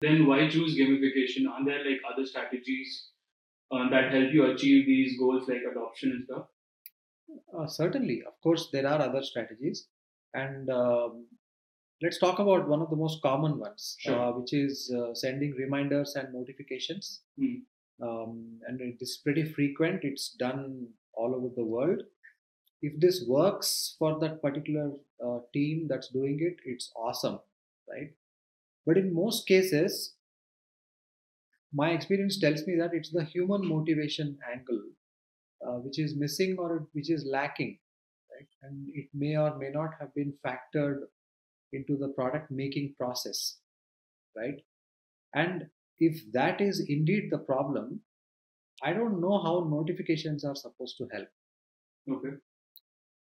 then why choose gamification? Are there like other strategies uh, that help you achieve these goals like adoption and stuff? Uh, certainly, of course, there are other strategies, and um, let's talk about one of the most common ones, Sure. uh, which is uh, sending reminders and notifications. Hmm. Um, and it is pretty frequent. It's done all over the world. If this works for that particular uh, team that's doing it, it's awesome, right? But in most cases, my experience tells me that it's the human motivation angle uh, which is missing or which is lacking right? And it may or may not have been factored into the product making process right? And if that is indeed the problem i don't know how notifications are supposed to help. Okay.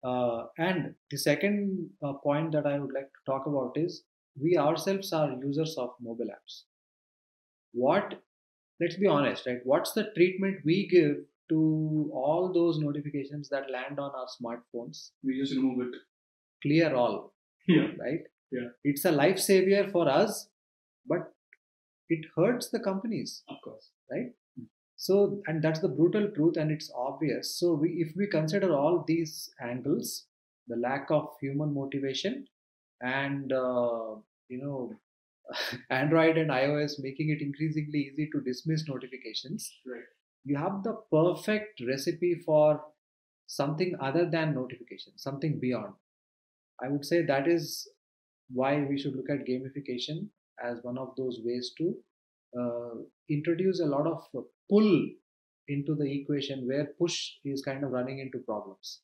uh, and the second uh, point that i would like to talk about is we ourselves are users of mobile apps what let's be honest right what's the treatment we give to all those notifications that land on our smartphones We just remove it. clear all Yeah. right Yeah. it's a life savior for us but it hurts the companies Of course. right hmm. so and that's the brutal truth and it's obvious so we if we consider all these angles the lack of human motivation and uh, you know android and ios making it increasingly easy to dismiss notifications. Right. you have the perfect recipe for something other than notification something beyond. I would say that is why we should look at gamification as one of those ways to uh, introduce a lot of pull into the equation where push is kind of running into problems